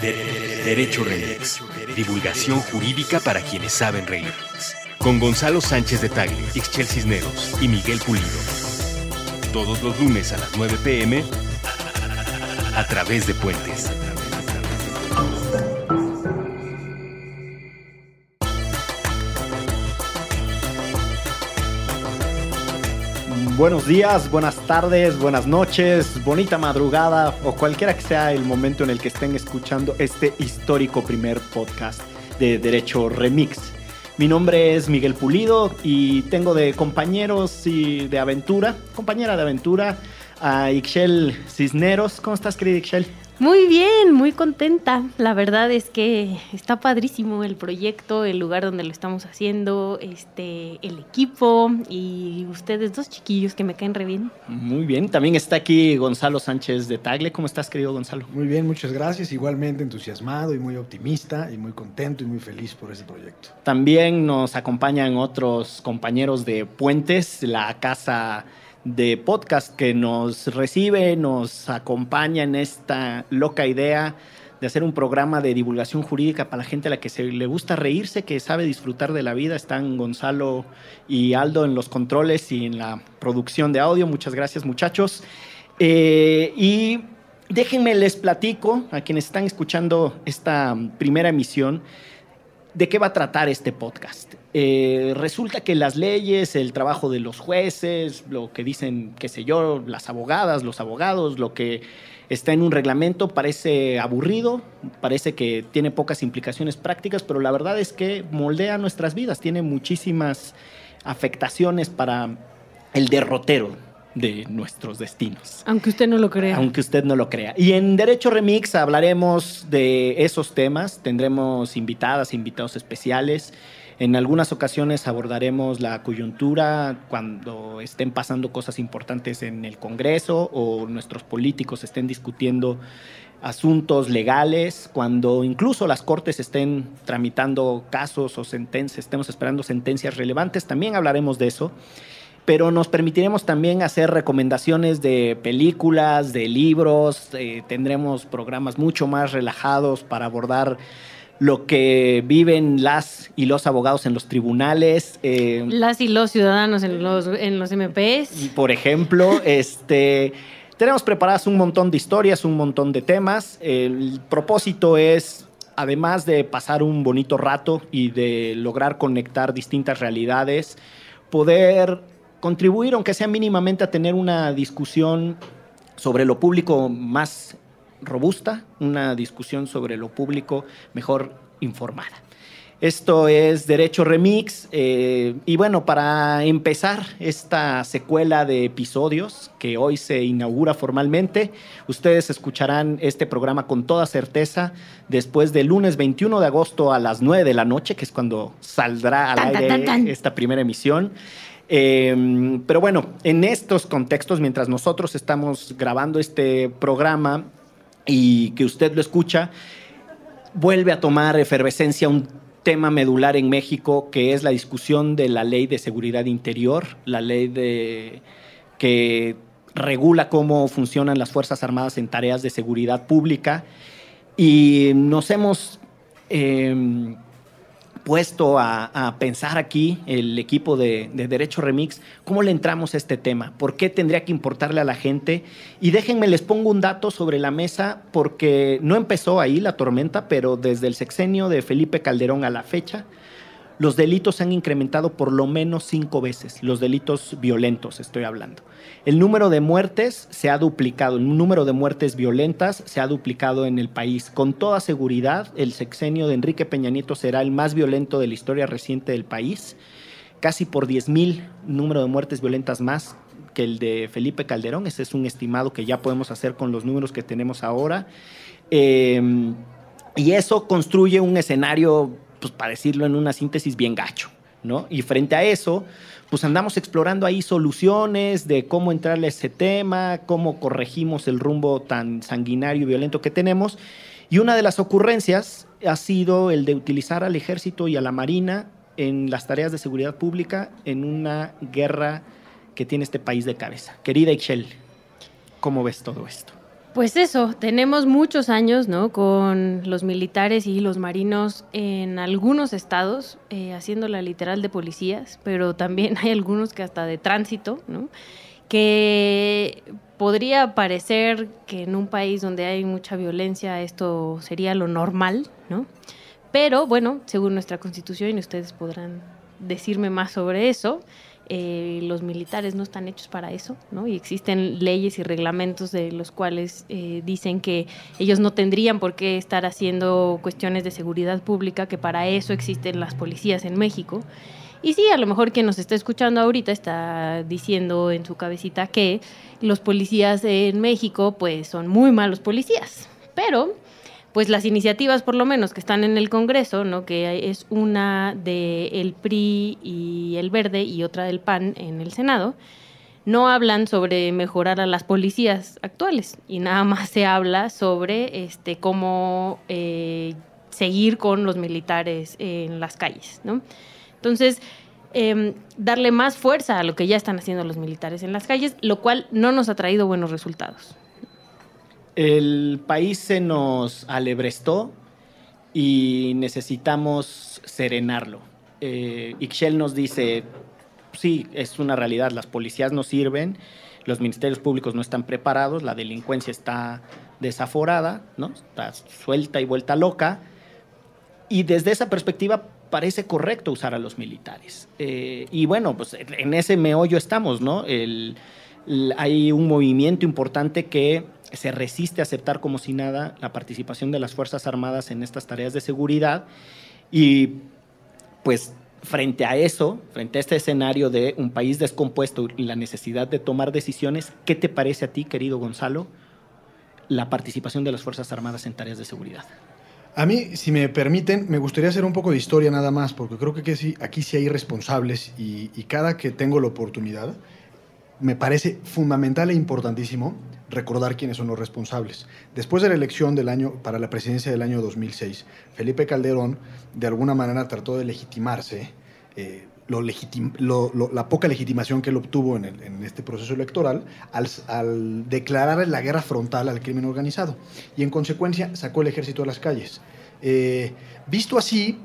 Derecho Remix. Divulgación jurídica para quienes saben reír. Con Gonzalo Sánchez de Tagle, Ixchel Cisneros y Miguel Pulido. Todos los lunes a las 9 pm a través de Puentes. Buenos días, buenas tardes, buenas noches, bonita madrugada o cualquiera que sea el momento en el que estén escuchando este histórico primer podcast de Derecho Remix. Mi nombre es Miguel Pulido y tengo de compañeros y de aventura, compañera de aventura, a Ixchel Cisneros. ¿Cómo estás, querida? Muy bien, muy contenta. La verdad es que está padrísimo el proyecto, el lugar donde lo estamos haciendo, este, el equipo y ustedes dos chiquillos que me caen re bien. Muy bien, también está aquí Gonzalo Sánchez de Tagle. ¿Cómo estás, querido Gonzalo? Muy bien, muchas gracias. Igualmente entusiasmado y muy optimista y muy contento y muy feliz por este proyecto. También nos acompañan otros compañeros de Puentes, la casa de podcast que nos recibe, nos acompaña en esta loca idea de hacer un programa de divulgación jurídica para la gente a la que se le gusta reírse, que sabe disfrutar de la vida. Están Gonzalo y Aldo en los controles y en la producción de audio. Muchas gracias muchachos. Eh, y déjenme les platico a quienes están escuchando esta primera emisión de qué va a tratar este podcast. Eh, resulta que las leyes, el trabajo de los jueces, lo que dicen, qué sé yo, las abogadas, los abogados, lo que está en un reglamento parece aburrido, parece que tiene pocas implicaciones prácticas, pero la verdad es que moldea nuestras vidas, tiene muchísimas afectaciones para el derrotero de nuestros destinos. Aunque usted no lo crea. Aunque usted no lo crea. Y en Derecho Remix hablaremos de esos temas, tendremos invitadas, invitados especiales. En algunas ocasiones abordaremos la coyuntura cuando estén pasando cosas importantes en el Congreso o nuestros políticos estén discutiendo asuntos legales, cuando incluso las cortes estén tramitando casos o sentencias, estemos esperando sentencias relevantes, también hablaremos de eso. Pero nos permitiremos también hacer recomendaciones de películas, de libros, eh, tendremos programas mucho más relajados para abordar lo que viven las y los abogados en los tribunales. Eh, las y los ciudadanos en los, en los MPs. Por ejemplo, este, tenemos preparadas un montón de historias, un montón de temas. El propósito es, además de pasar un bonito rato y de lograr conectar distintas realidades, poder contribuir, aunque sea mínimamente, a tener una discusión sobre lo público más robusta, una discusión sobre lo público mejor informada. Esto es Derecho Remix eh, y bueno, para empezar esta secuela de episodios que hoy se inaugura formalmente, ustedes escucharán este programa con toda certeza después del lunes 21 de agosto a las 9 de la noche, que es cuando saldrá al aire esta primera emisión. Em, pero bueno, en estos contextos, mientras nosotros estamos grabando este programa y que usted lo escucha, vuelve a tomar efervescencia un tema medular en México, que es la discusión de la ley de seguridad interior, la ley de, que regula cómo funcionan las Fuerzas Armadas en tareas de seguridad pública. Y nos hemos... Em, puesto a, pensar aquí, el equipo de, Derecho Remix, cómo le entramos a este tema, por qué tendría que importarle a la gente. Y déjenme, les pongo un dato sobre la mesa, porque no empezó ahí la tormenta, pero desde el sexenio de Felipe Calderón a la fecha, los delitos se han incrementado por lo menos cinco veces, los delitos violentos estoy hablando. El número de muertes se ha duplicado, el número de muertes violentas se ha duplicado en el país. Con toda seguridad, el sexenio de Enrique Peña Nieto será el más violento de la historia reciente del país, casi por 10.000 número de muertes violentas más que el de Felipe Calderón. Ese es un estimado que ya podemos hacer con los números que tenemos ahora. Eh, y eso construye un escenario pues para decirlo en una síntesis, bien gacho, ¿no? Y frente a eso, pues andamos explorando ahí soluciones de cómo entrarle a ese tema, cómo corregimos el rumbo tan sanguinario y violento que tenemos. Y una de las ocurrencias ha sido el de utilizar al ejército y a la marina en las tareas de seguridad pública en una guerra que tiene este país de cabeza. Querida Ixchel, ¿cómo ves todo esto? Pues eso, tenemos muchos años, ¿no? Con los militares y los marinos en algunos estados eh, haciendo la literal de policías, pero también hay algunos que hasta de tránsito, ¿no? Que podría parecer que en un país donde hay mucha violencia esto sería lo normal, ¿no? Pero bueno, según nuestra constitución, y ustedes podrán decirme más sobre eso, eh, los militares no están hechos para eso, ¿no? Y existen leyes y reglamentos de los cuales eh, dicen que ellos no tendrían por qué estar haciendo cuestiones de seguridad pública, que para eso existen las policías en México. Y sí, a lo mejor quien nos está escuchando ahorita está diciendo en su cabecita que los policías en México pues son muy malos policías. Pero pues las iniciativas por lo menos que están en el Congreso, ¿no? que es una del PRI y el Verde y otra del PAN en el Senado, no hablan sobre mejorar a las policías actuales y nada más se habla sobre este cómo eh, seguir con los militares en las calles. Entonces, em, darle más fuerza a lo que ya están haciendo los militares en las calles, lo cual no nos ha traído buenos resultados el país se nos alebrestó y necesitamos serenarlo. Eh, Ixchel nos dice, sí, es una realidad, las policías no sirven, los ministerios públicos no están preparados, la delincuencia está desaforada, ¿no? está suelta y vuelta loca, y desde esa perspectiva parece correcto usar a los militares. Eh, y bueno, pues en ese meollo estamos, ¿no? hay un movimiento importante que se resiste a aceptar como si nada la participación de las Fuerzas Armadas en estas tareas de seguridad y pues frente a eso, frente a este escenario de un país descompuesto y la necesidad de tomar decisiones, ¿qué te parece a ti, querido Gonzalo, la participación de las Fuerzas Armadas en tareas de seguridad? A mí, si me permiten, me gustaría hacer un poco de historia nada más, porque creo que aquí sí hay responsables y, y cada que tengo la oportunidad, me parece fundamental e importantísimo recordar quiénes son los responsables. Después de la elección del año para la presidencia del año 2006, Felipe Calderón de alguna manera trató de legitimarse eh, la poca legitimación que él obtuvo en, este proceso electoral al, declarar la guerra frontal al crimen organizado y en consecuencia sacó el ejército a las calles. Eh, visto así,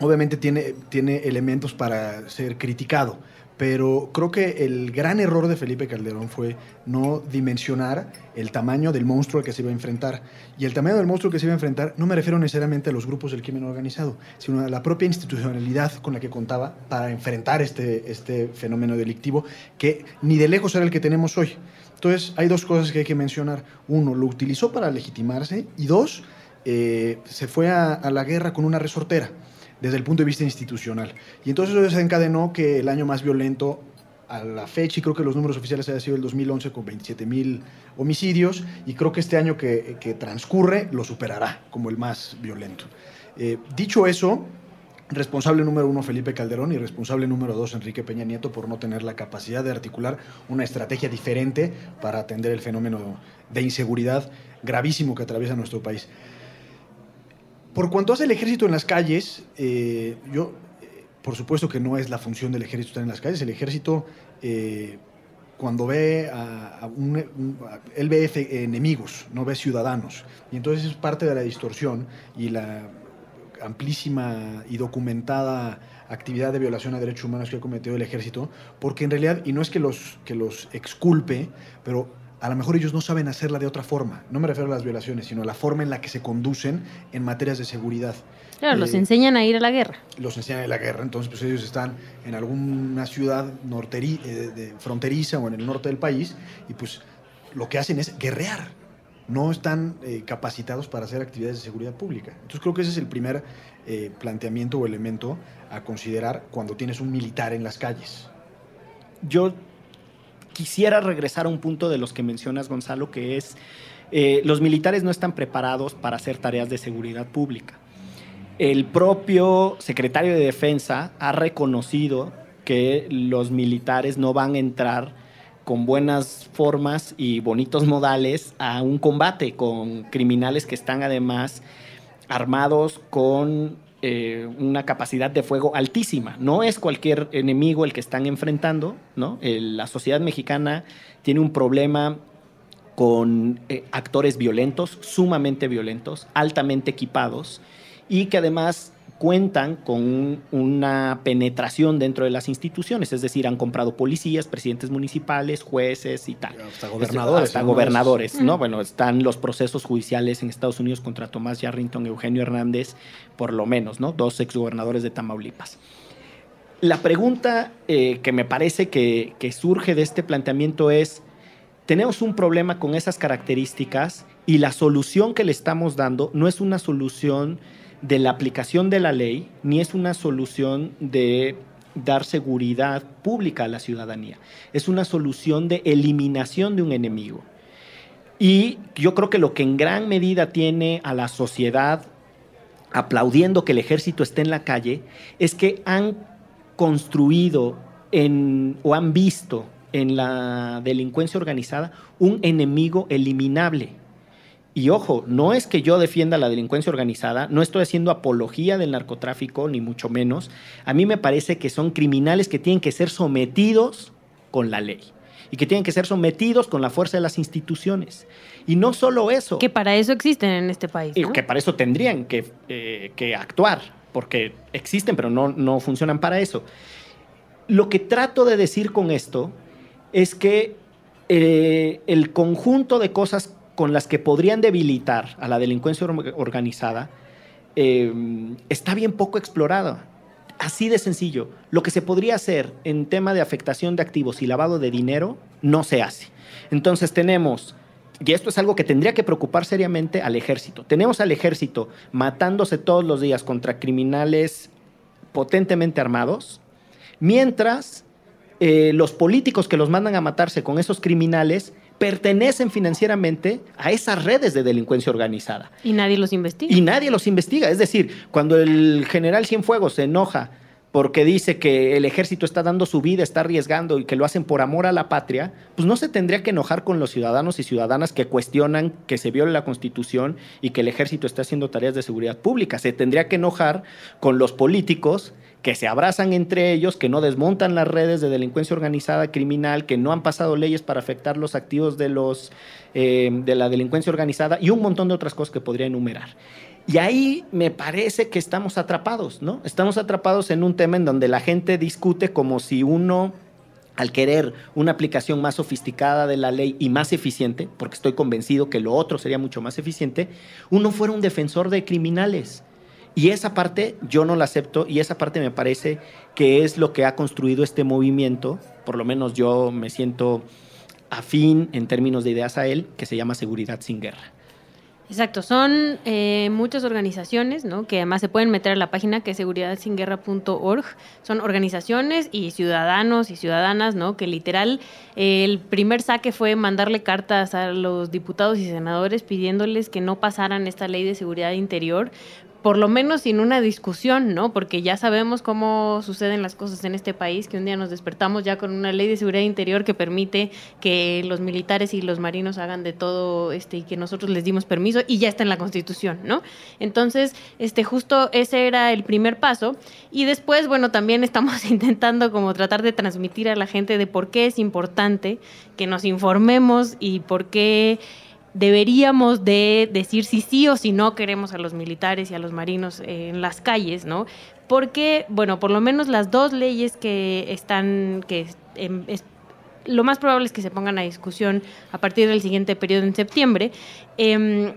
obviamente tiene, tiene elementos para ser criticado pero creo que el gran error de Felipe Calderón fue no dimensionar el tamaño del monstruo al que se iba a enfrentar. Y el tamaño del monstruo que se iba a enfrentar no me refiero necesariamente a los grupos del crimen organizado, sino a la propia institucionalidad con la que contaba para enfrentar este, este fenómeno delictivo que ni de lejos era el que tenemos hoy. Entonces, hay dos cosas que hay que mencionar. Uno, lo utilizó para legitimarse y dos, eh, se fue a la guerra con una resortera desde el punto de vista institucional. Y entonces eso desencadenó que el año más violento a la fecha, y creo que los números oficiales haya sido el 2011 con 27 mil homicidios, y creo que este año que, transcurre lo superará como el más violento. Eh, dicho eso, responsable número uno Felipe Calderón y responsable número dos Enrique Peña Nieto por no tener la capacidad de articular una estrategia diferente para atender el fenómeno de inseguridad gravísimo que atraviesa nuestro país. Por cuanto hace el ejército en las calles, eh, yo, eh, por supuesto que no es la función del ejército estar en las calles. El ejército, eh, cuando ve a, un, él ve enemigos, no ve ciudadanos. Y entonces es parte de la distorsión y la amplísima y documentada actividad de violación a derechos humanos que ha cometido el ejército, porque en realidad, y no es que los, que los exculpe, pero a lo mejor ellos no saben hacerla de otra forma. No me refiero a las violaciones, sino a la forma en la que se conducen en materias de seguridad. Claro, los eh, enseñan a ir a la guerra. Los enseñan a ir a la guerra, entonces pues ellos están en alguna ciudad norteri eh, de, fronteriza o en el norte del país y pues lo que hacen es guerrear. No están eh, capacitados para hacer actividades de seguridad pública. Entonces creo que ese es el primer planteamiento o elemento a considerar cuando tienes un militar en las calles. Yo quisiera regresar a un punto de los que mencionas, Gonzalo, que es eh, los militares no están preparados para hacer tareas de seguridad pública. El propio secretario de Defensa ha reconocido que los militares no van a entrar con buenas formas y bonitos modales a un combate con criminales que están además armados con eh, una capacidad de fuego altísima. No es cualquier enemigo el que están enfrentando, ¿no? la sociedad mexicana tiene un problema con eh, actores violentos, sumamente violentos, altamente equipados y que además cuentan con una penetración dentro de las instituciones, es decir, han comprado policías, presidentes municipales, jueces y tal. Hasta gobernadores. Hasta gobernadores, ¿no? Bueno, están los procesos judiciales en Estados Unidos contra Tomás Yarrington, Eugenio Hernández, por lo menos, ¿no? Dos exgobernadores de Tamaulipas. La pregunta eh, que me parece que, que surge de este planteamiento es, tenemos un problema con esas características y la solución que le estamos dando no es una solución de la aplicación de la ley, ni es una solución de dar seguridad pública a la ciudadanía. Es una solución de eliminación de un enemigo. Y yo creo que lo que en gran medida tiene a la sociedad aplaudiendo que el ejército esté en la calle es que han construido o han visto en la delincuencia organizada un enemigo eliminable. Y ojo, no es que yo defienda la delincuencia organizada, no estoy haciendo apología del narcotráfico, ni mucho menos. A mí me parece que son criminales que tienen que ser sometidos con la ley y que tienen que ser sometidos con la fuerza de las instituciones. Y no solo eso. Que para eso existen en este país. Y que para eso tendrían que, eh, que actuar, porque existen, pero no, no funcionan para eso. Lo que trato de decir con esto es que eh, el conjunto de cosas con las que podrían debilitar a la delincuencia organizada eh, está bien poco explorado. Así de sencillo. Lo que se podría hacer en tema de afectación de activos y lavado de dinero no se hace. Entonces tenemos, y esto es algo que tendría que preocupar seriamente al ejército. Tenemos al ejército matándose todos los días contra criminales potentemente armados, mientras eh, los políticos que los mandan a matarse con esos criminales pertenecen financieramente a esas redes de delincuencia organizada. Y nadie los investiga. Y nadie los investiga. Es decir, cuando el general Cienfuegos se enoja porque dice que el ejército está dando su vida, está arriesgando y que lo hacen por amor a la patria, pues no se tendría que enojar con los ciudadanos y ciudadanas que cuestionan que se viole la Constitución y que el ejército está haciendo tareas de seguridad pública. Se tendría que enojar con los políticos que se abrazan entre ellos, que no desmontan las redes de delincuencia organizada criminal, que no han pasado leyes para afectar los activos de, los, eh, de la delincuencia organizada y un montón de otras cosas que podría enumerar. Y ahí me parece que estamos atrapados, ¿no? Estamos atrapados en un tema en donde la gente discute como si uno al querer una aplicación más sofisticada de la ley y más eficiente, porque estoy convencido que lo otro sería mucho más eficiente, uno fuera un defensor de criminales. Y esa parte yo no la acepto y esa parte me parece que es lo que ha construido este movimiento, por lo menos yo me siento afín en términos de ideas a él, que se llama Seguridad sin Guerra. Exacto, son eh, muchas organizaciones, ¿no? Que además se pueden meter a la página que es seguridadsinguerra.org. Son organizaciones y ciudadanos y ciudadanas, ¿no? Que literal el primer saque fue mandarle cartas a los diputados y senadores pidiéndoles que no pasaran esta ley de seguridad interior por lo menos sin una discusión, ¿no? Porque ya sabemos cómo suceden las cosas en este país, que un día nos despertamos ya con una ley de seguridad interior que permite que los militares y los marinos hagan de todo este y que nosotros les dimos permiso y ya está en la Constitución, ¿no? Entonces, este justo ese era el primer paso y después, bueno, también estamos intentando como tratar de transmitir a la gente de por qué es importante que nos informemos y por qué deberíamos de decir si sí o si no queremos a los militares y a los marinos en las calles, ¿no? Porque, bueno, por lo menos las dos leyes que están, que em, lo más probable es que se pongan a discusión a partir del siguiente periodo en septiembre, eh,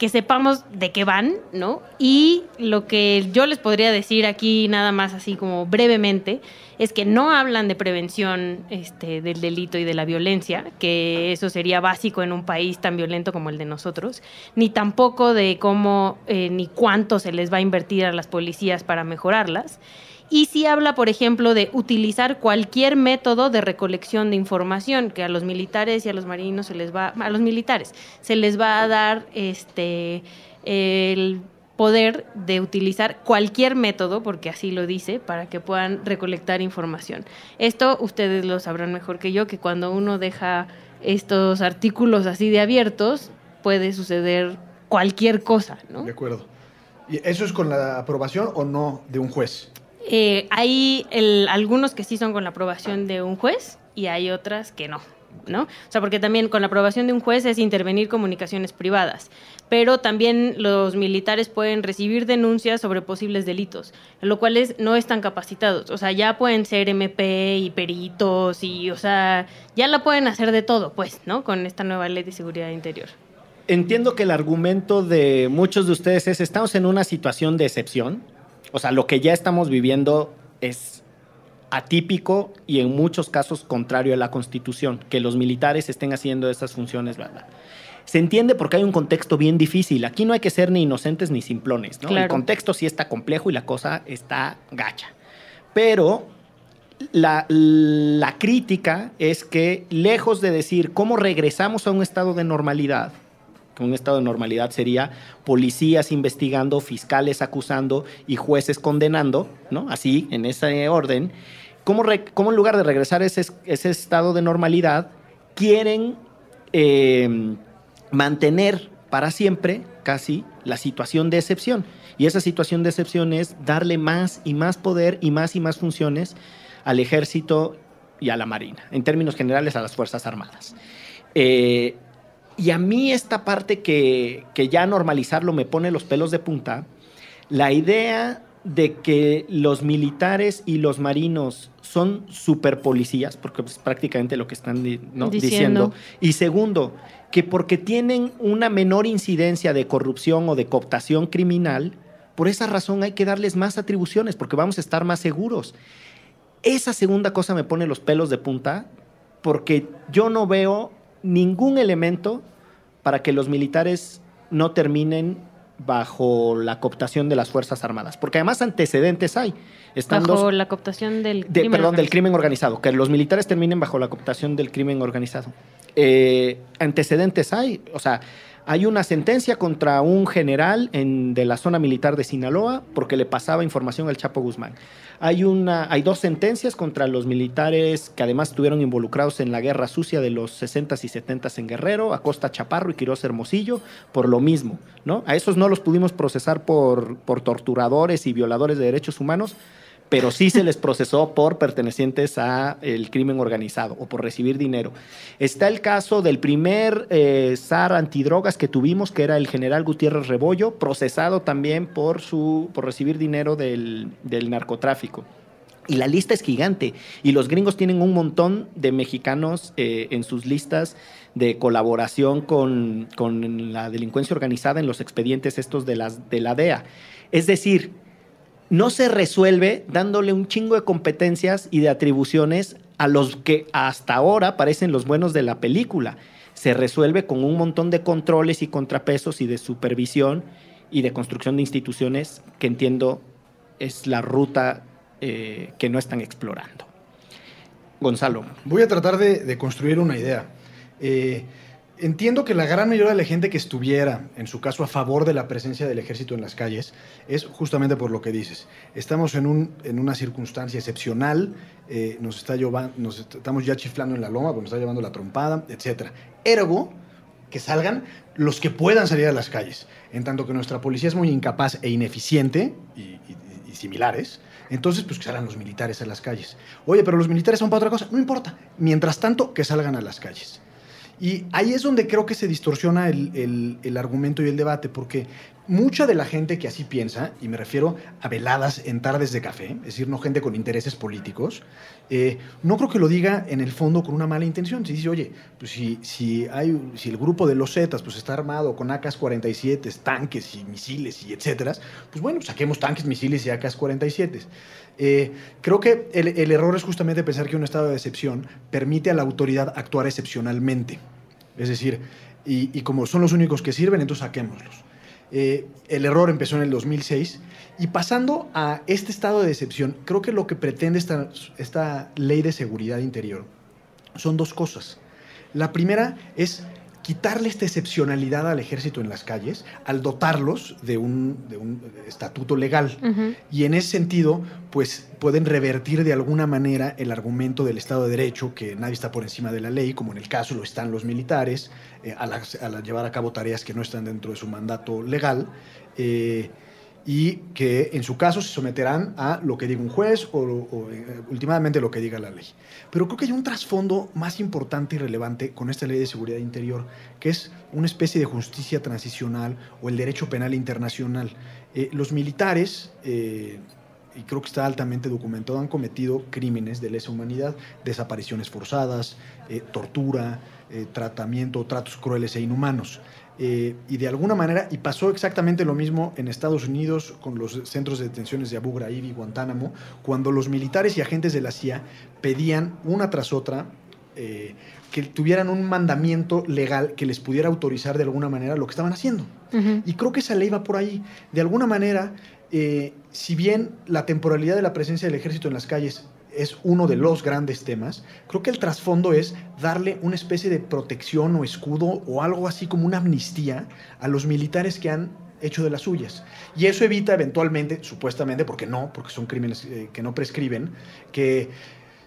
que sepamos de qué van, ¿no? Y lo que yo les podría decir aquí nada más así como brevemente es que no hablan de prevención este, del delito y de la violencia, que eso sería básico en un país tan violento como el de nosotros, ni tampoco de cómo eh, ni cuánto se les va a invertir a las policías para mejorarlas. Y sí habla, por ejemplo, de utilizar cualquier método de recolección de información, que a los militares y a los marinos se les va, a los militares se les va a dar este el poder de utilizar cualquier método, porque así lo dice, para que puedan recolectar información. Esto ustedes lo sabrán mejor que yo, que cuando uno deja estos artículos así de abiertos, puede suceder cualquier cosa, ¿no? De acuerdo. ¿Y eso es con la aprobación o no de un juez? Eh, hay algunos que sí son con la aprobación de un juez y hay otras que no. ¿no? O sea, porque también con la aprobación de un juez es intervenir comunicaciones privadas, pero también los militares pueden recibir denuncias sobre posibles delitos, lo cual es, no están capacitados, o sea, ya pueden ser MP y peritos y, o sea, ya la pueden hacer de todo, pues, ¿no? Con esta nueva ley de seguridad interior. Entiendo que el argumento de muchos de ustedes es, estamos en una situación de excepción, o sea, lo que ya estamos viviendo es atípico y en muchos casos contrario a la Constitución, que los militares estén haciendo esas funciones, bla, Se entiende porque hay un contexto bien difícil. Aquí no hay que ser ni inocentes ni simplones, ¿no? El contexto sí está complejo y la cosa está gacha. Pero la, la crítica es que, lejos de decir cómo regresamos a un estado de normalidad, un estado de normalidad sería policías investigando, fiscales acusando y jueces condenando, ¿no? Así, en ese orden. ¿Cómo, en lugar de regresar a ese, ese estado de normalidad, quieren em, mantener para siempre, casi, la situación de excepción? Y esa situación de excepción es darle más y más poder y más y más funciones al ejército y a la marina, en términos generales a las Fuerzas Armadas. Eh, y a mí esta parte que, que ya normalizarlo me pone los pelos de punta, la idea de que los militares y los marinos son super policías, porque es prácticamente lo que están diciendo. Y segundo, que porque tienen una menor incidencia de corrupción o de cooptación criminal, por esa razón hay que darles más atribuciones, porque vamos a estar más seguros. Esa segunda cosa me pone los pelos de punta, porque yo no veo ningún elemento para que los militares no terminen bajo la cooptación de las Fuerzas Armadas, porque además antecedentes hay. Están bajo la cooptación del crimen Perdón, del crimen organizado, que los militares terminen bajo la cooptación del crimen organizado. Eh, antecedentes hay, o sea, hay una sentencia contra un general en, de la zona militar de Sinaloa porque le pasaba información al Chapo Guzmán. Hay, una, hay dos sentencias contra los militares que además estuvieron involucrados en la guerra sucia de los 60s y 70s en Guerrero, Acosta Chaparro y Quiroz Hermosillo, por lo mismo. ¿no? A esos no los pudimos procesar por, por torturadores y violadores de derechos humanos, pero sí se les procesó por pertenecientes a el crimen organizado o por recibir dinero. Está el caso del primer eh, zar antidrogas que tuvimos, que era el general Gutiérrez Rebollo, procesado también por, su, por recibir dinero del, narcotráfico. Y la lista es gigante. Y los gringos tienen un montón de mexicanos eh, en sus listas de colaboración con, con, la delincuencia organizada en los expedientes estos de, las, de la DEA. Es decir, no se resuelve dándole un chingo de competencias y de atribuciones a los que hasta ahora parecen los buenos de la película. Se resuelve con un montón de controles y contrapesos y de supervisión y de construcción de instituciones que entiendo es la ruta eh, que no están explorando. Gonzalo. Voy a tratar de, construir una idea. Eh, entiendo que la gran mayoría de la gente que estuviera, en su caso, a favor de la presencia del ejército en las calles, es justamente por lo que dices. Estamos en, un, en una circunstancia excepcional, eh, nos, está nos estamos ya chiflando en la loma, nos está llevando la trompada, etc. Ergo, que salgan los que puedan salir a las calles. En tanto que nuestra policía es muy incapaz e ineficiente, y, y similares, entonces, pues que salgan los militares a las calles. Oye, pero los militares son para otra cosa. No importa. Mientras tanto, que salgan a las calles. Y ahí es donde creo que se distorsiona el, argumento y el debate, porque mucha de la gente que así piensa, y me refiero a veladas en tardes de café, es decir, no gente con intereses políticos, eh, no creo que lo diga en el fondo con una mala intención. Si dice, oye, pues si, hay, si el grupo de los Zetas pues está armado con AK-47, tanques y misiles y etcétera, pues bueno, saquemos tanques, misiles y AK-47. Eh, creo que el, el, error es justamente pensar que un estado de excepción permite a la autoridad actuar excepcionalmente. Es decir, y, como son los únicos que sirven, entonces saquémoslos. Eh, el error empezó en el 2006 y pasando a este estado de excepción, creo que lo que pretende esta, esta ley de seguridad interior son dos cosas. La primera es quitarle esta excepcionalidad al ejército en las calles al dotarlos de un, estatuto legal. Y en ese sentido, pues pueden revertir de alguna manera el argumento del Estado de Derecho, que nadie está por encima de la ley, como en el caso lo están los militares, eh, al, llevar a cabo tareas que no están dentro de su mandato legal. Eh, y que en su caso se someterán a lo que diga un juez o, o, eh, últimamente lo que diga la ley. Pero creo que hay un trasfondo más importante y relevante con esta ley de seguridad interior, que es una especie de justicia transicional o el derecho penal internacional. Eh, los militares, eh, y creo que está altamente documentado, han cometido crímenes de lesa humanidad, desapariciones forzadas, tortura, eh, tratamiento, tratos crueles e inhumanos. Eh, y de alguna manera, y pasó exactamente lo mismo en Estados Unidos con los centros de detenciones de Abu Ghraib y Guantánamo, cuando los militares y agentes de la CIA pedían una tras otra eh, que tuvieran un mandamiento legal que les pudiera autorizar de alguna manera lo que estaban haciendo. Y creo que esa ley va por ahí. De alguna manera, eh, si bien la temporalidad de la presencia del ejército en las calles es uno de los grandes temas, creo que el trasfondo es darle una especie de protección o escudo o algo así como una amnistía a los militares que han hecho de las suyas. Y eso evita eventualmente, supuestamente, porque no, porque son crímenes eh, que no prescriben, que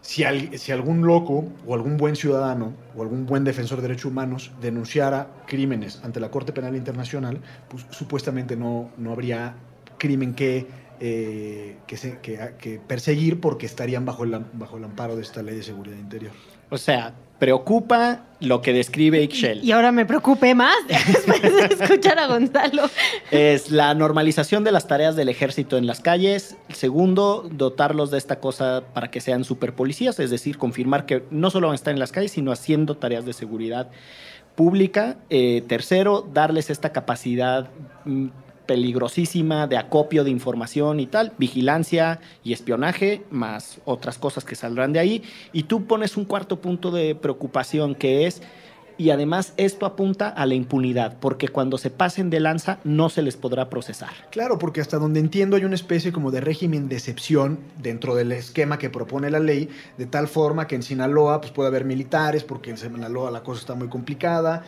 si, al- si algún loco o algún buen ciudadano o algún buen defensor de derechos humanos denunciara crímenes ante la Corte Penal Internacional, pues supuestamente no, no habría crimen que, eh, que, se- que- que perseguir porque estarían bajo el, bajo el amparo de esta ley de seguridad interior. O sea, preocupa lo que describe Ixchel. Y ahora me preocupé más después de escuchar a Gonzalo. Es la normalización de las tareas del ejército en las calles. Segundo, dotarlos de esta cosa para que sean superpolicías, es decir, confirmar que no solo van a estar en las calles, sino haciendo tareas de seguridad pública. Eh, tercero, darles esta capacidad mm, peligrosísima de acopio de información y tal, vigilancia y espionaje, más otras cosas que saldrán de ahí. Y tú pones un cuarto punto de preocupación que es y además esto apunta a la impunidad, porque cuando se pasen de lanza no se les podrá procesar. Claro, porque hasta donde entiendo hay una especie como de régimen de excepción dentro del esquema que propone la ley, de tal forma que en Sinaloa pues, puede haber militares, porque en Sinaloa la cosa está muy complicada,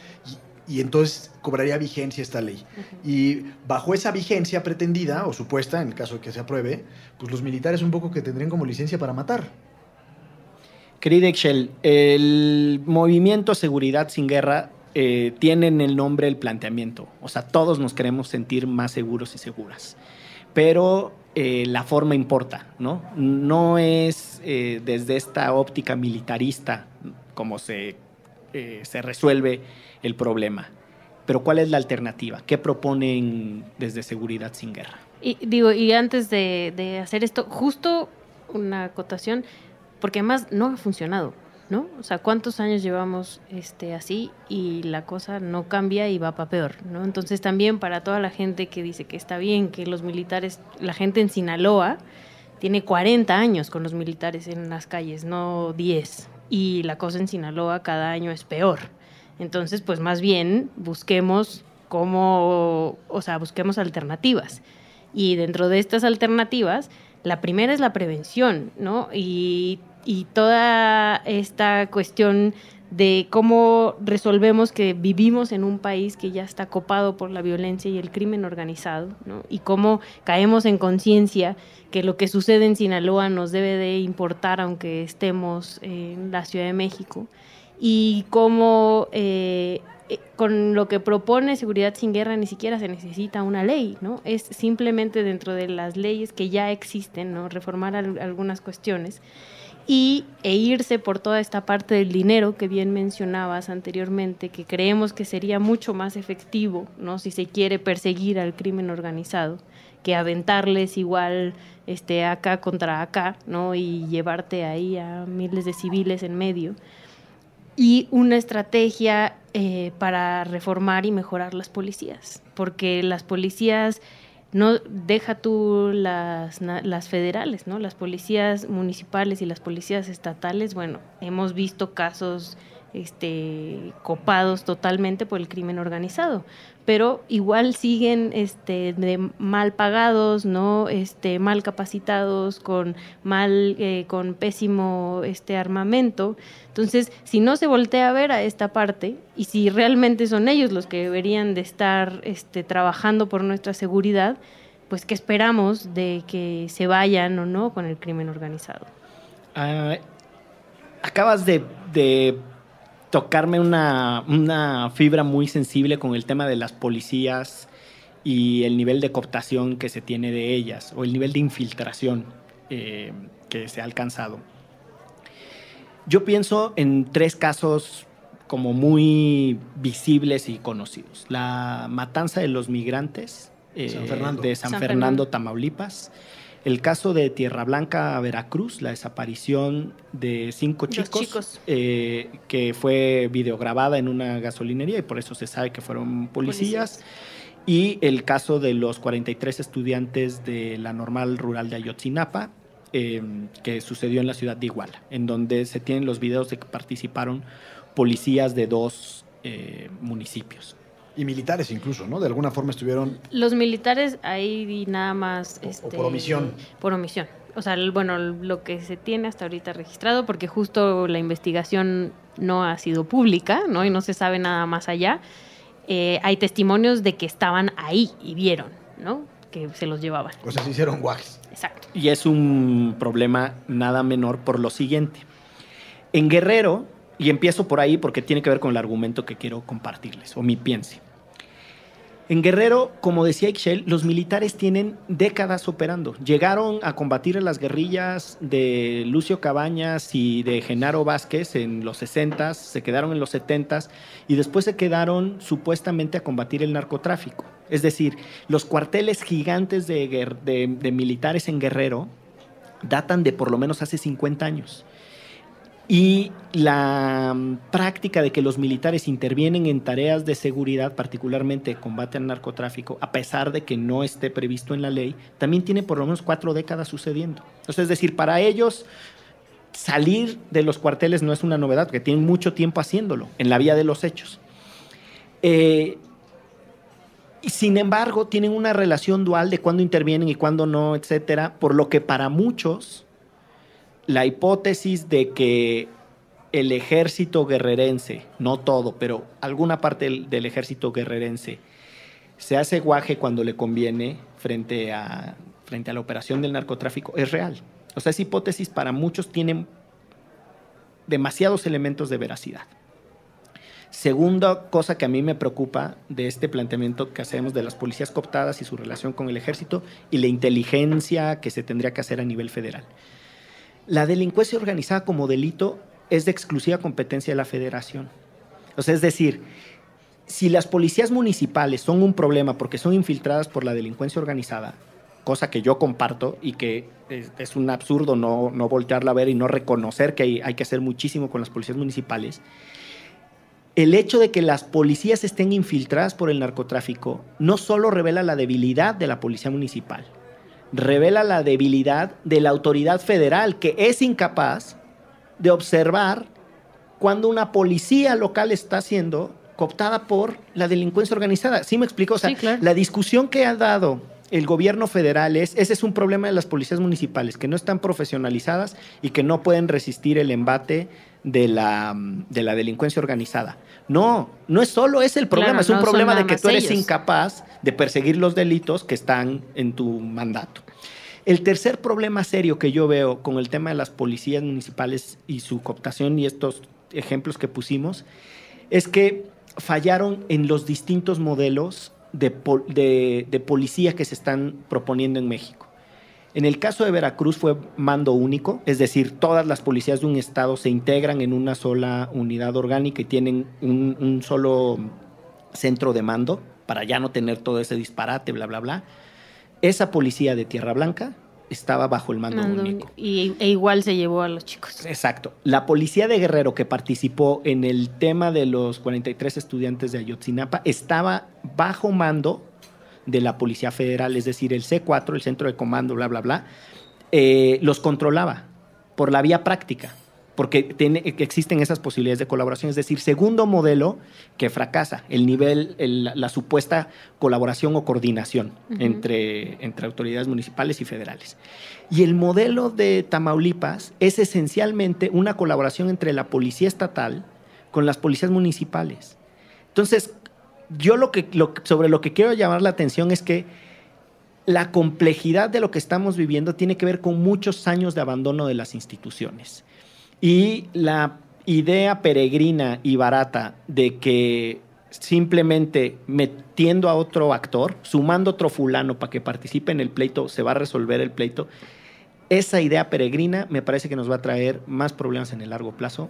y entonces cobraría vigencia esta ley. Y bajo esa vigencia pretendida o supuesta, en el caso de que se apruebe, pues los militares un poco que tendrían como licencia para matar. Querida Excel, el movimiento Seguridad sin Guerra eh, tiene en el nombre el planteamiento. O sea, todos nos queremos sentir más seguros y seguras. Pero eh, la forma importa, ¿no? No es eh, desde esta óptica militarista como se, eh, se resuelve el problema. Pero ¿cuál es la alternativa? ¿Qué proponen desde Seguridad sin Guerra? Y digo, y antes de, hacer esto, justo una acotación, porque además no ha funcionado, ¿no? O sea, ¿cuántos años llevamos este así y la cosa no cambia y va para peor, ¿no? Entonces también para toda la gente que dice que está bien que los militares, la gente en Sinaloa tiene 40 años con los militares en las calles, no 10, y la cosa en Sinaloa cada año es peor. Entonces, pues más bien busquemos cómo, o sea, busquemos alternativas. Y dentro de estas alternativas, la primera es la prevención, ¿no? Y, y toda esta cuestión de cómo resolvemos que vivimos en un país que ya está copado por la violencia y el crimen organizado, ¿no? Y cómo caemos en conciencia que lo que sucede en Sinaloa nos debe de importar aunque estemos en la Ciudad de México y cómo eh, eh, con lo que propone Seguridad sin Guerra ni siquiera se necesita una ley, ¿no? Es simplemente dentro de las leyes que ya existen, ¿no? Reformar al- algunas cuestiones y e irse por toda esta parte del dinero que bien mencionabas anteriormente, que creemos que sería mucho más efectivo, ¿no? Si se quiere perseguir al crimen organizado, que aventarles igual este acá contra acá, ¿no? Y llevarte ahí a miles de civiles en medio y una estrategia eh, para reformar y mejorar las policías, porque las policías no deja tú las, las federales, ¿no? Las policías municipales y las policías estatales, bueno, hemos visto casos este, copados totalmente por el crimen organizado, pero igual siguen este, mal pagados. Este, mal capacitados, con eh, pésimo armamento. Entonces, si no se voltea a ver a esta parte y si realmente son ellos los que deberían de estar trabajando por nuestra seguridad, pues ¿qué esperamos de que se vayan o no con el crimen organizado? Ah, acabas de tocarme una, una fibra muy sensible con el tema de las policías y el nivel de cooptación que se tiene de ellas o el nivel de infiltración eh, que se ha alcanzado. Yo pienso en tres casos como muy visibles y conocidos. La matanza de los migrantes eh, de San, Fernando, Tamaulipas. El caso de Tierra Blanca, Veracruz, la desaparición de cinco chicos, eh, que fue videograbada en una gasolinería y por eso se sabe que fueron policías. Y el caso de los 43 estudiantes de la normal rural de Ayotzinapa, eh, que sucedió en la ciudad de Iguala, en donde se tienen los videos de que participaron policías de dos eh, municipios. Y militares incluso, ¿no? De alguna forma estuvieron... Los militares ahí nada más... O, este, por omisión. Por omisión. O sea, bueno, lo que se tiene hasta ahorita registrado, porque justo la investigación no ha sido pública, ¿no? Y no se sabe nada más allá. Eh, hay testimonios de que estaban ahí y vieron, ¿no? Que se los llevaban. O sea, se hicieron guajes. Exacto. Y es un problema nada menor por lo siguiente. En Guerrero, y empiezo por ahí porque tiene que ver con el argumento que quiero compartirles, o mi piense. En Guerrero, como decía Ixchel, los militares tienen décadas operando. Llegaron a combatir las guerrillas de Lucio Cabañas y de Genaro Vázquez en los 60, se quedaron en los 70 y después se quedaron supuestamente a combatir el narcotráfico. Es decir, los cuarteles gigantes de, de militares en Guerrero datan de por lo menos hace 50 años. Y la mm, práctica de que los militares intervienen en tareas de seguridad, particularmente combate al narcotráfico, a pesar de que no esté previsto en la ley, también tiene por lo menos cuatro décadas sucediendo. es decir, para ellos salir de los cuarteles no es una novedad, porque tienen mucho tiempo haciéndolo en la vía de los hechos. Eh, y sin embargo, tienen una relación dual de cuándo intervienen y cuándo no, etcétera, por lo que para muchos la hipótesis de que el ejército guerrerense, no todo, pero alguna parte del, ejército guerrerense, se hace guaje cuando le conviene frente a, frente a la operación del narcotráfico, es real. O sea, esa hipótesis para muchos tiene demasiados elementos de veracidad. Segunda cosa que a mí me preocupa de este planteamiento que hacemos de las policías cooptadas y su relación con el ejército y la inteligencia que se tendría que hacer a nivel federal. La delincuencia organizada como delito es de exclusiva competencia de la federación. O sea, es decir, si las policías municipales son un problema porque son infiltradas por la delincuencia organizada, cosa que yo comparto y que es, un absurdo no, no, voltearla a ver y no reconocer que hay, hay que hacer muchísimo con las policías municipales, el hecho de que las policías estén infiltradas por el narcotráfico no solo revela la debilidad de la policía municipal, revela la debilidad de la autoridad federal, que es incapaz de observar cuando una policía local está siendo cooptada por la delincuencia organizada. ¿Sí me explico? O sea, la discusión que ha dado el gobierno federal es, ese es un problema de las policías municipales, que no están profesionalizadas y que no pueden resistir el embate de la, de la delincuencia organizada. No, no es solo ese el problema, es un problema de que tú eres incapaz de perseguir los delitos que están en tu mandato. El tercer problema serio que yo veo con el tema de las policías municipales y su cooptación y estos ejemplos que pusimos es que fallaron en los distintos modelos de, de policía que se están proponiendo en México. En el caso de Veracruz fue mando único, es decir, todas las policías de un estado se integran en una sola unidad orgánica y tienen un, solo centro de mando para ya no tener todo ese disparate, bla, bla, bla. Esa policía de Tierra Blanca estaba bajo el mando, único. Y, e igual se llevó a los chicos. Exacto. La policía de Guerrero que participó en el tema de los 43 estudiantes de Ayotzinapa estaba bajo mando de la Policía Federal, es decir, el C4, el Centro de Comando, bla, bla, bla, eh, los controlaba por la vía práctica, porque tiene, existen esas posibilidades de colaboración. Es decir, segundo modelo que fracasa, el nivel, la supuesta colaboración o coordinación entre, entre autoridades municipales y federales. Y el modelo de Tamaulipas es esencialmente una colaboración entre la policía estatal con las policías municipales. Entonces, yo lo que, sobre lo que quiero llamar la atención es que la complejidad de lo que estamos viviendo tiene que ver con muchos años de abandono de las instituciones. Y la idea peregrina y barata de que simplemente metiendo a otro actor, sumando otro fulano para que participe en el pleito, se va a resolver el pleito. Esa idea peregrina me parece que nos va a traer más problemas en el largo plazo.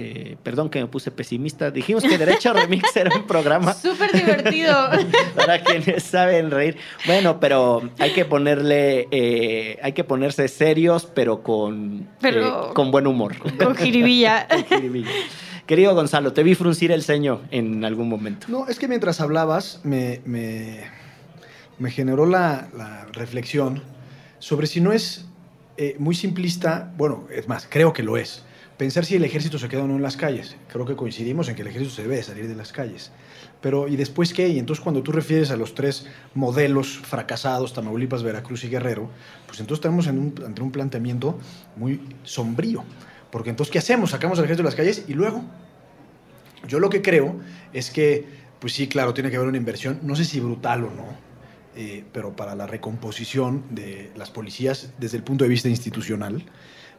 Eh, perdón que me puse pesimista. Dijimos que Derecho Remix era un programa. Súper divertido. para quienes saben reír. Bueno, pero hay que ponerle, eh, hay que ponerse serios, pero con, Pero- eh, con buen humor. Con jiribilla. Con jiribilla. Querido Gonzalo, te vi fruncir el ceño en algún momento. No, es que mientras hablabas me, me, me generó la, la reflexión sobre si no es eh, muy simplista, bueno, es más, creo que lo es, pensar si el ejército se queda o no en las calles. Creo que coincidimos en que el ejército se debe salir de las calles. Pero, ¿y después qué? Y entonces cuando tú refieres a los tres modelos fracasados, Tamaulipas, Veracruz y Guerrero, pues entonces estamos ante un planteamiento muy sombrío. Porque entonces, ¿qué hacemos? Sacamos al ejército de las calles y luego yo lo que creo es que, pues sí, claro, tiene que haber una inversión, no sé si brutal o no, eh, pero para la recomposición de las policías desde el punto de vista institucional.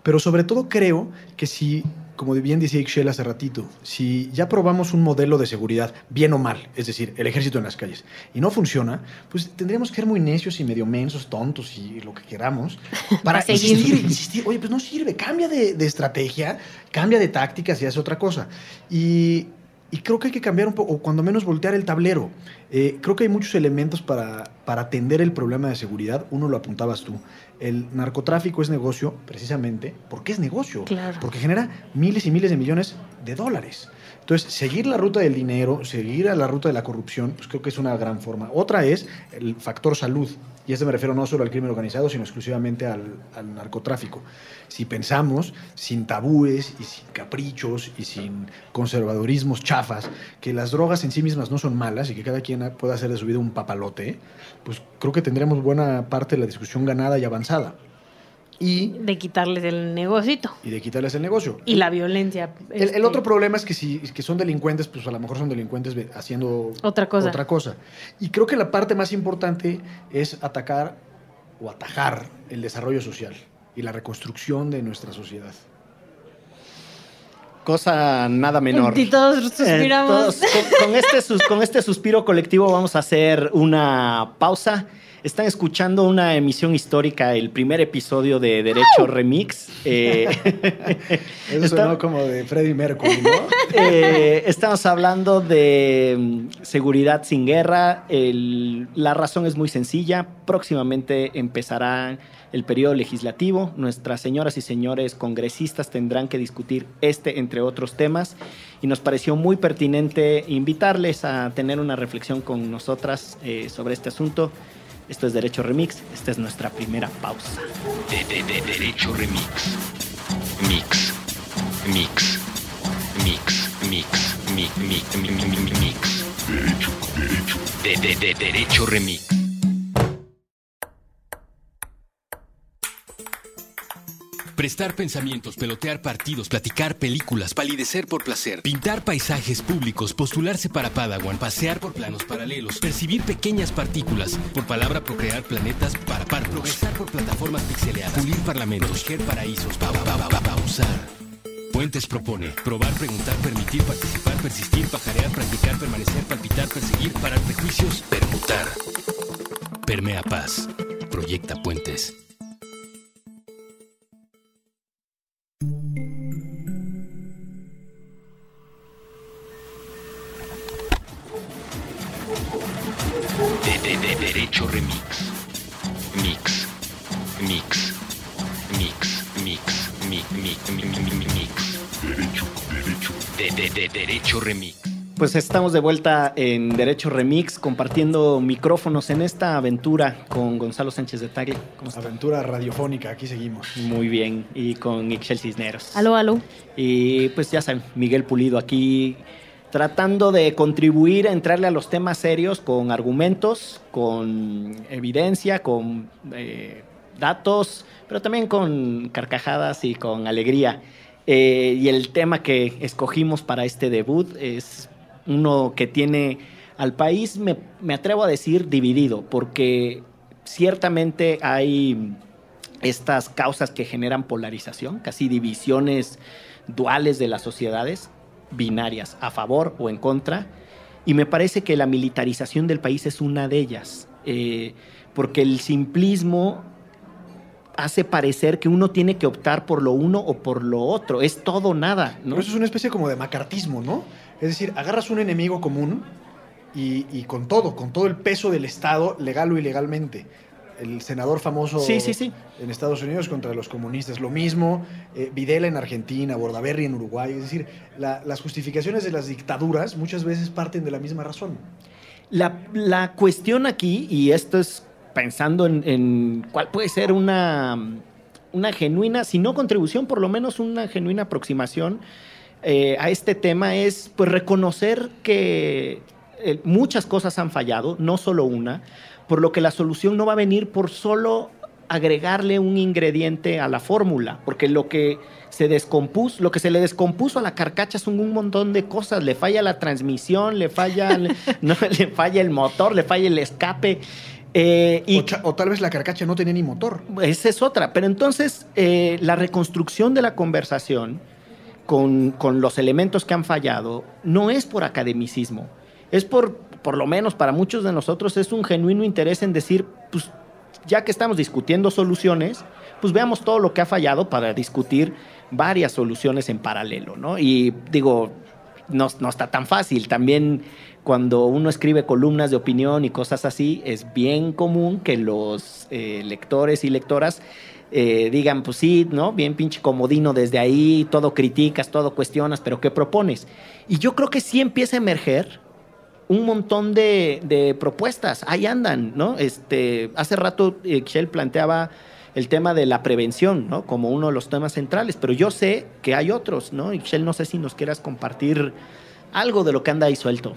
Pero sobre todo creo que si, como bien decía Ixchel hace ratito, si ya probamos un modelo de seguridad, bien o mal, es decir, el ejército en las calles, y no funciona, pues tendríamos que ser muy necios y medio mensos, tontos y lo que queramos, para insistir, insistir. Oye, pues no sirve, cambia de, de estrategia, cambia de tácticas y hace otra cosa. Y, y creo que hay que cambiar un poco, o cuando menos voltear el tablero. Eh, creo que hay muchos elementos para, para atender el problema de seguridad. Uno lo apuntabas tú. El narcotráfico es negocio precisamente porque es negocio. Claro. Porque genera miles y miles de millones de dólares. Entonces, seguir la ruta del dinero, seguir a la ruta de la corrupción, pues creo que es una gran forma. Otra es el factor salud. Y a este me refiero no solo al crimen organizado, sino exclusivamente al, al narcotráfico. Si pensamos sin tabúes y sin caprichos y sin conservadurismos chafas, que las drogas en sí mismas no son malas y que cada quien pueda hacer de su vida un papalote, pues creo que tendremos buena parte de la discusión ganada y avanzada. Y, De quitarles el negocito. y de quitarles el negocio. Y la violencia. El, el este, otro problema es que si que son delincuentes, pues a lo mejor son delincuentes haciendo Otra cosa. otra cosa. Y creo que la parte más importante es atacar o atajar el desarrollo social y la reconstrucción de nuestra sociedad. Cosa nada menor. Y todos Eh, suspiramos. todos, con, con este, sus- con este suspiro colectivo vamos a hacer una pausa. Están escuchando una emisión histórica, el primer episodio de Derecho Remix. Eh, Eso Está- sonó como de Freddie Mercury, ¿no? eh, estamos hablando de mm, seguridad sin guerra. El- la razón es muy sencilla. Próximamente empezará el periodo legislativo. Nuestras señoras y señores congresistas tendrán que discutir este, entre otros temas. Y nos pareció muy pertinente invitarles a tener una reflexión con nosotras eh, sobre este asunto. Esto es Derecho Remix. Esta es nuestra primera pausa. De, de, de Derecho Remix. Mix. Mix. Mix. Mix. Mi, mi, mi, mi, mi, mi, mix. Derecho, derecho. De, de, de Derecho Remix. Prestar pensamientos, pelotear partidos, platicar películas, palidecer por placer, pintar paisajes públicos, postularse para Padawan, pasear por planos paralelos, percibir pequeñas partículas, por palabra procrear planetas para par, progresar por plataformas pixeleadas, pulir parlamentos, proteger paraísos, pa, pa, pa, pa, pausar. Puentes propone probar, preguntar, permitir, participar, persistir, pajarear, practicar, permanecer, palpitar, perseguir, parar prejuicios, permutar. Permea paz. Proyecta puentes. Derecho Remix. Mix. Mix. Mix. Mix. Mi, mi, mi, mi, mi, mi, mix. Derecho, derecho. De, de, de Derecho Remix. Pues estamos de vuelta en Derecho Remix compartiendo micrófonos en esta aventura con Gonzalo Sánchez de Tagle. ¿Cómo está? Aventura radiofónica, aquí seguimos. Muy bien. Y con Ixchel Cisneros. Aló, aló. Y pues ya saben, Miguel Pulido aquí tratando de contribuir a entrarle a los temas serios con argumentos, con evidencia, con eh, datos, pero también con carcajadas y con alegría. Eh, y el tema que escogimos para este debut es uno que tiene al país, me, me atrevo a decir, dividido, porque ciertamente hay estas causas que generan polarización, casi divisiones duales de las sociedades, binarias, a favor o en contra. Y me parece que la militarización del país es una de ellas, eh, porque el simplismo hace parecer que uno tiene que optar por lo uno o por lo otro. Es todo nada, ¿no? Pero eso es una especie como de macartismo, ¿no? Es decir, agarras un enemigo común y con todo, con todo el peso del Estado, legal o ilegalmente. El senador famoso Sí, sí, sí. en Estados Unidos contra los comunistas, lo mismo. eh, Videla en Argentina, Bordaberry en Uruguay. Es decir, la- las justificaciones de las dictaduras muchas veces parten de la misma razón. La, la cuestión aquí, y esto es pensando en, en cuál puede ser una, una genuina, si no contribución, por lo menos una genuina aproximación eh, a este tema, es pues reconocer que eh, muchas cosas han fallado, no solo una, por lo que la solución no va a venir por solo agregarle un ingrediente a la fórmula, porque lo que se descompuso, lo que se le descompuso a la carcacha son un montón de cosas, le falla la transmisión, le falla, no, le falla el motor, le falla el escape. eh, y O, tal vez la carcacha no tenía ni motor. esa es otra. Pero entonces, eh, la reconstrucción de la conversación con, con los elementos que han fallado no es por academicismo. Es por, por lo menos para muchos de nosotros, es un genuino interés en decir, pues, ya que estamos discutiendo soluciones, pues veamos todo lo que ha fallado para discutir varias soluciones en paralelo, ¿no? Y digo, no, no está tan fácil. También cuando uno escribe columnas de opinión y cosas así, es bien común que los eh, lectores y lectoras eh, digan, pues sí, ¿no? Bien pinche comodino desde ahí, todo criticas, todo cuestionas, pero ¿qué propones? Y yo creo que sí empieza a emerger un montón de, propuestas. Ahí andan, ¿no? Este, hace rato Shell planteaba el tema de la prevención, ¿no? Como uno de los temas centrales, pero yo sé que hay otros, ¿no? Y no sé si nos quieras compartir algo de lo que anda ahí suelto.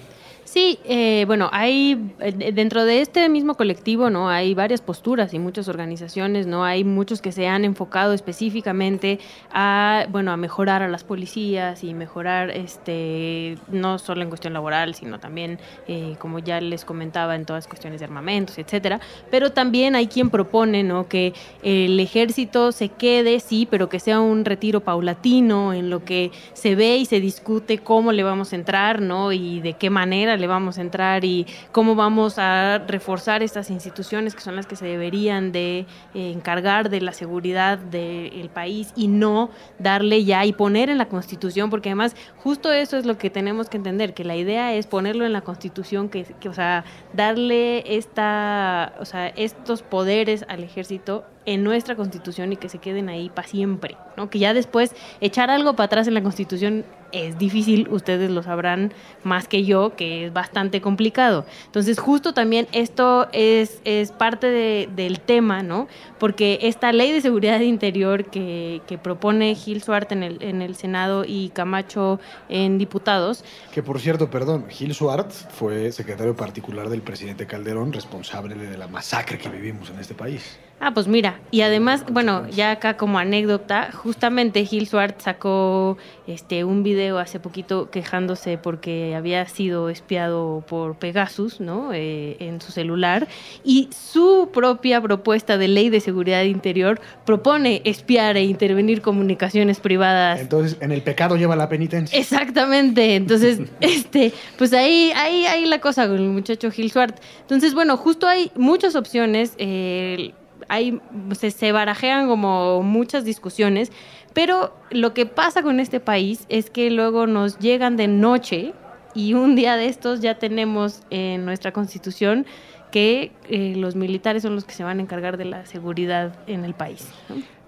Sí, eh, bueno, hay eh, dentro de este mismo colectivo, ¿no? Hay varias posturas y muchas organizaciones, ¿no? Hay muchos que se han enfocado específicamente a, bueno, a mejorar a las policías y mejorar, este, no solo en cuestión laboral, sino también, eh, como ya les comentaba, en todas cuestiones de armamentos, etcétera. Pero también hay quien propone, ¿no? Que el ejército se quede, sí, pero que sea un retiro paulatino en lo que se ve y se discute cómo le vamos a entrar, ¿no? Y de qué manera le vamos a entrar y cómo vamos a reforzar estas instituciones que son las que se deberían de eh, encargar de la seguridad del país y no darle ya y poner en la Constitución, porque además justo eso es lo que tenemos que entender, que la idea es ponerlo en la Constitución, que, que, o sea, darle esta, o sea, estos poderes al ejército en nuestra constitución y que se queden ahí para siempre, ¿no? Que ya después echar algo para atrás en la constitución es difícil, ustedes lo sabrán más que yo, que es bastante complicado. Entonces, justo también esto es, es parte de, del tema, ¿no? Porque esta ley de seguridad interior que, que propone Gil Suarte en el, en el Senado y Camacho en diputados, Que por cierto, perdón, Gil Suart fue secretario particular del presidente Calderón, responsable de la masacre que vivimos en este país. Ah, pues mira, y además, bueno, ya acá como anécdota, justamente Gil Swart sacó este un video hace poquito quejándose porque había sido espiado por Pegasus, ¿no? Eh, en su celular y su propia propuesta de ley de seguridad interior propone espiar e intervenir comunicaciones privadas Entonces, en el pecado lleva la penitencia. Exactamente, entonces, este, pues ahí, ahí, ahí la cosa con el muchacho Gil Swart. Entonces, bueno, justo hay muchas opciones, eh, hay, se, se barajean como muchas discusiones, pero lo que pasa con este país es que luego nos llegan de noche y un día de estos ya tenemos en nuestra constitución que eh, los militares son los que se van a encargar de la seguridad en el país.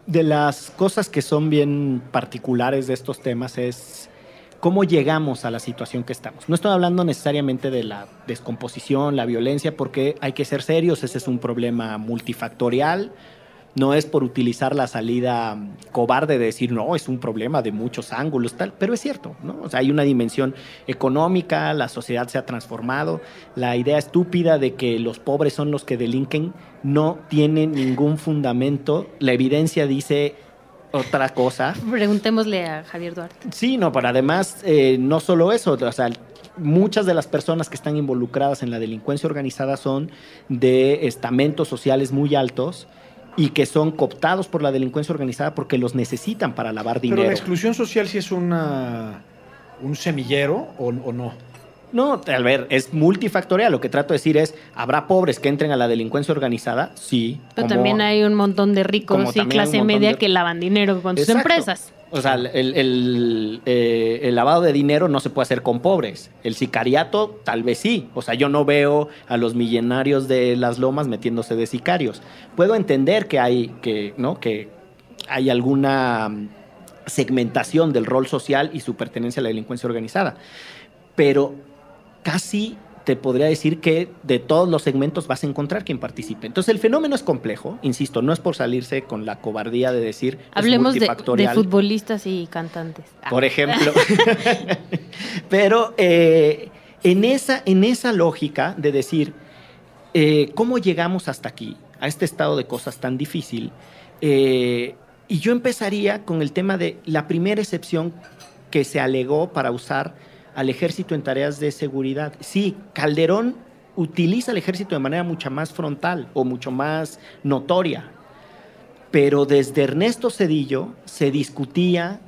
De las cosas que son bien particulares de estos temas es cómo llegamos a la situación que estamos. No estoy hablando necesariamente de la descomposición, la violencia, porque hay que ser serios, ese es un problema multifactorial. No es por utilizar la salida cobarde de decir, no, es un problema de muchos ángulos, tal, pero es cierto, ¿no? O sea, hay una dimensión económica, la sociedad se ha transformado, la idea estúpida de que los pobres son los que delinquen no tiene ningún fundamento, la evidencia dice otra cosa. Preguntémosle a Javier Duarte. Sí, no, pero además, eh, no solo eso, o sea, muchas de las personas que están involucradas en la delincuencia organizada son de estamentos sociales muy altos y que son cooptados por la delincuencia organizada porque los necesitan para lavar Pero dinero. la exclusión social sí es una, un semillero o, o no. No, a ver, es multifactorial. Lo que trato de decir es, ¿habrá pobres que entren a la delincuencia organizada? Sí. Pero como- también hay un montón de ricos y clase media de- que lavan dinero con sus empresas. O sea, el, el- eh, el lavado de dinero no se puede hacer con pobres. El sicariato, tal vez sí. O sea, yo no veo a los millonarios de las lomas metiéndose de sicarios. Puedo entender que hay, que, ¿no? que hay alguna mm, segmentación del rol social y su pertenencia a la delincuencia organizada. Pero casi te podría decir que de todos los segmentos vas a encontrar quien participe. Entonces el fenómeno es complejo, insisto, no es por salirse con la cobardía de decir es Hablemos de, futbolistas y cantantes. Ah. por ejemplo. Pero eh, en, esa, en esa lógica de decir, eh, ¿cómo llegamos hasta aquí, a este estado de cosas tan difícil? Eh, y yo empezaría con el tema de la primera excepción que se alegó para usar al ejército en tareas de seguridad. Sí, Calderón utiliza al ejército de manera mucho más frontal o mucho más notoria, pero desde Ernesto Cedillo se discutía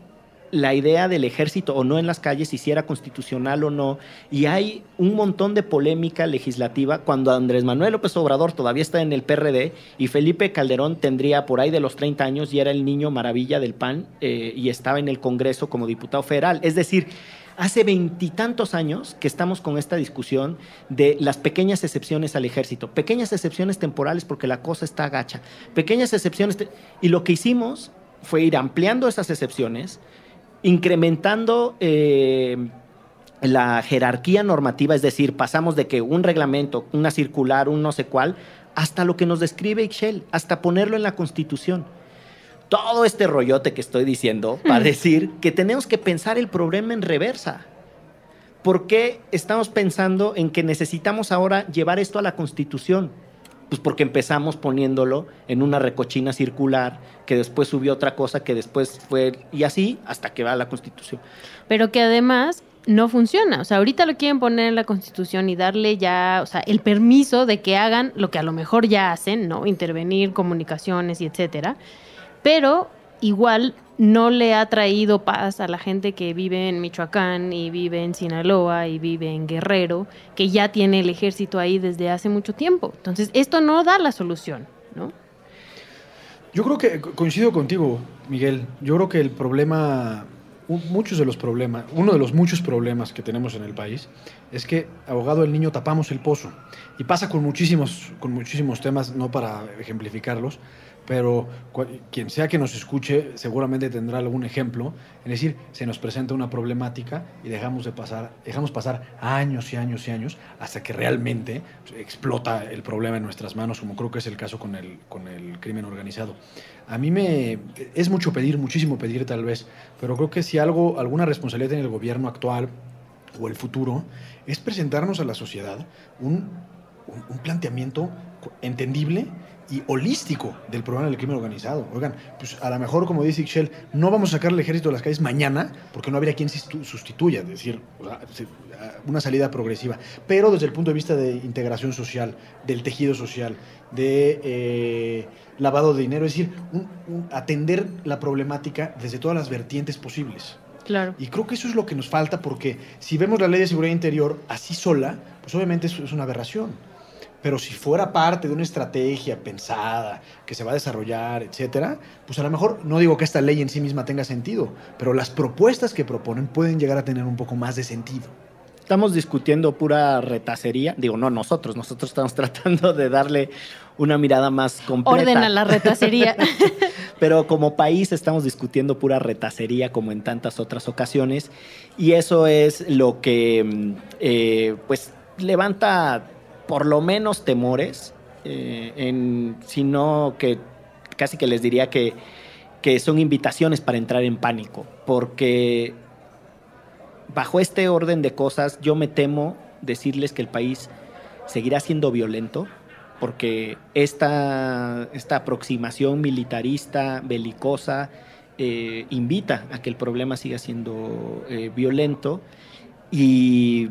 la idea del ejército o no en las calles, si era constitucional o no, y hay un montón de polémica legislativa cuando Andrés Manuel López Obrador todavía está en el PRD y Felipe Calderón tendría por ahí de los 30 años y era el niño maravilla del PAN eh, y estaba en el Congreso como diputado federal. Es decir, hace veintitantos años que estamos con esta discusión de las pequeñas excepciones al ejército, pequeñas excepciones temporales porque la cosa está gacha, pequeñas excepciones, y lo que hicimos fue ir ampliando esas excepciones, incrementando eh, la jerarquía normativa, es decir, pasamos de que un reglamento, una circular, un no sé cuál, hasta lo que nos describe Ixchel, hasta ponerlo en la Constitución. Todo este rollote que estoy diciendo para decir que tenemos que pensar el problema en reversa. ¿Por qué estamos pensando en que necesitamos ahora llevar esto a la Constitución? Pues porque empezamos poniéndolo en una recochina circular, que después subió otra cosa, que después fue, y así hasta que va a la Constitución. Pero que además no funciona. O sea, ahorita lo quieren poner en la Constitución y darle ya, o sea, el permiso de que hagan lo que a lo mejor ya hacen, ¿no? Intervenir, comunicaciones y etcétera. Pero igual no le ha traído paz a la gente que vive en Michoacán y vive en Sinaloa y vive en Guerrero, que ya tiene el ejército ahí desde hace mucho tiempo. Entonces, esto no da la solución, ¿no? Yo creo que co- coincido contigo, Miguel. Yo creo que el problema, muchos de los problemas, uno de los muchos problemas que tenemos en el país es que, abogado del niño, tapamos el pozo. Y pasa con muchísimos, con muchísimos temas, no para ejemplificarlos, pero quien sea que nos escuche seguramente tendrá algún ejemplo. Es decir, se nos presenta una problemática y dejamos de pasar, dejamos pasar años y años y años hasta que realmente explota el problema en nuestras manos, como creo que es el caso con el, con el crimen organizado. A mí me es mucho pedir, muchísimo pedir tal vez, pero creo que si algo, alguna responsabilidad tiene el gobierno actual o el futuro, es presentarnos a la sociedad un, un- un planteamiento entendible y holístico del problema del crimen organizado. Oigan, pues a lo mejor, como dice Ixchel, no vamos a sacar el ejército de las calles mañana porque no habría quien sustituya, es decir, una salida progresiva. Pero desde el punto de vista de integración social, del tejido social, de eh, lavado de dinero, es decir, un- un- atender la problemática desde todas las vertientes posibles. Claro. Y creo que eso es lo que nos falta porque si vemos la ley de seguridad interior así sola, pues obviamente es una aberración. Pero si fuera parte de una estrategia pensada que se va a desarrollar, etcétera, pues a lo mejor no digo que esta ley en sí misma tenga sentido, pero las propuestas que proponen pueden llegar a tener un poco más de sentido. Estamos discutiendo pura retacería. Digo, no nosotros, nosotros estamos tratando de darle una mirada más completa. Orden a la retacería. Pero como país estamos discutiendo pura retacería como en tantas otras ocasiones y eso es lo que mm, eh, pues levanta por lo menos temores, eh, sino que casi que les diría que, que son invitaciones para entrar en pánico, porque bajo este orden de cosas yo me temo decirles que el país seguirá siendo violento, porque esta, esta aproximación militarista, belicosa, eh, invita a que el problema siga siendo eh, violento. Y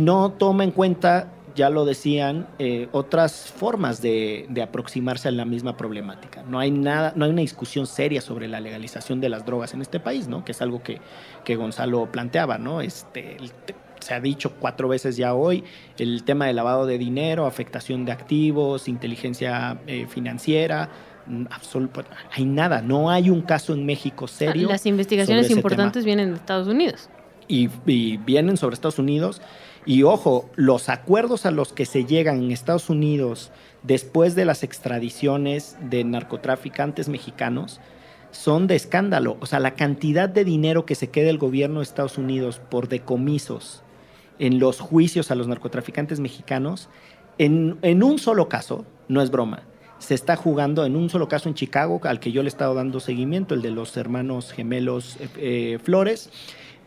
no toma en cuenta, ya lo decían, eh, otras formas de, de aproximarse a la misma problemática. No hay nada, no hay una discusión seria sobre la legalización de las drogas en este país, ¿no? Que es algo que, que Gonzalo planteaba, ¿no? Este, el- se ha dicho cuatro veces ya hoy, el tema de lavado de dinero, afectación de activos, inteligencia eh, financiera, absoluto, hay nada, no hay un caso en México serio. Las investigaciones importantes vienen de Estados Unidos. Y, y, vienen sobre Estados Unidos. Y ojo, los acuerdos a los que se llegan en Estados Unidos después de las extradiciones de narcotraficantes mexicanos son de escándalo. O sea, la cantidad de dinero que se queda el gobierno de Estados Unidos por decomisos en los juicios a los narcotraficantes mexicanos, en, en, un solo caso, no es broma, se está jugando en un solo caso en Chicago, al que yo le he estado dando seguimiento, el de los hermanos gemelos eh, eh, Flores.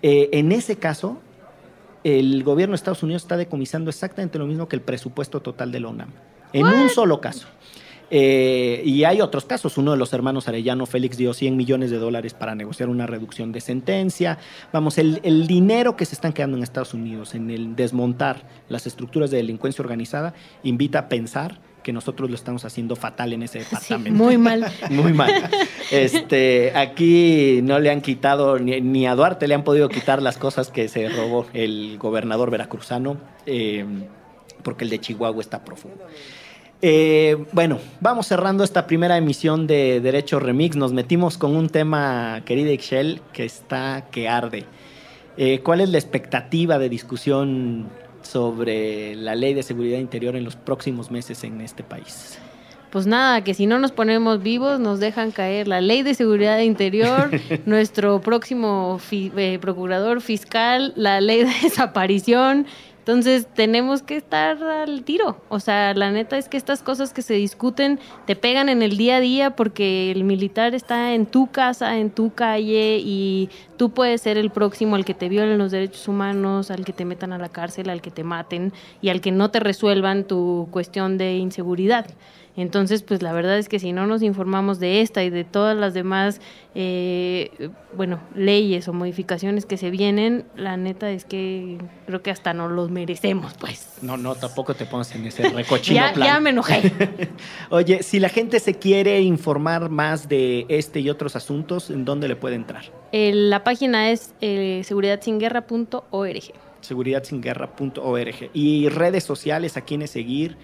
Eh, en ese caso, el gobierno de Estados Unidos está decomisando exactamente lo mismo que el presupuesto total de la UNAM. En un solo caso. Eh, y hay otros casos. Uno de los hermanos Arellano, Félix, dio 100 millones de dólares para negociar una reducción de sentencia. Vamos, el, el, dinero que se están quedando en Estados Unidos en el desmontar las estructuras de delincuencia organizada invita a pensar que nosotros lo estamos haciendo fatal en ese departamento. Sí, muy mal. muy mal. Este, aquí no le han quitado, ni, ni, a Duarte le han podido quitar las cosas que se robó el gobernador veracruzano, eh, porque el de Chihuahua está profundo. Eh, bueno, vamos cerrando esta primera emisión de Derecho Remix. Nos metimos con un tema, querida Excel, que está que arde. Eh, ¿Cuál es la expectativa de discusión sobre la ley de seguridad interior en los próximos meses en este país? Pues nada, que si no nos ponemos vivos nos dejan caer la ley de seguridad interior, nuestro próximo fi eh, procurador fiscal, la ley de desaparición entonces tenemos que estar al tiro. O sea, la neta es que estas cosas que se discuten te pegan en el día a día porque el militar está en tu casa, en tu calle y tú puedes ser el próximo al que te violen los derechos humanos, al que te metan a la cárcel, al que te maten y al que no te resuelvan tu cuestión de inseguridad. Entonces, pues la verdad es que si no nos informamos de esta y de todas las demás, eh, bueno, leyes o modificaciones que se vienen, la neta es que creo que hasta no los merecemos, pues. No, no, tampoco te pones en ese recochino ya, plan. ya me enojé. Oye, si la gente se quiere informar más de este y otros asuntos, ¿en dónde le puede entrar? Eh, la página es eh, seguridadsinguerra.org. Seguridadsinguerra.org. Y redes sociales, a quienes seguir.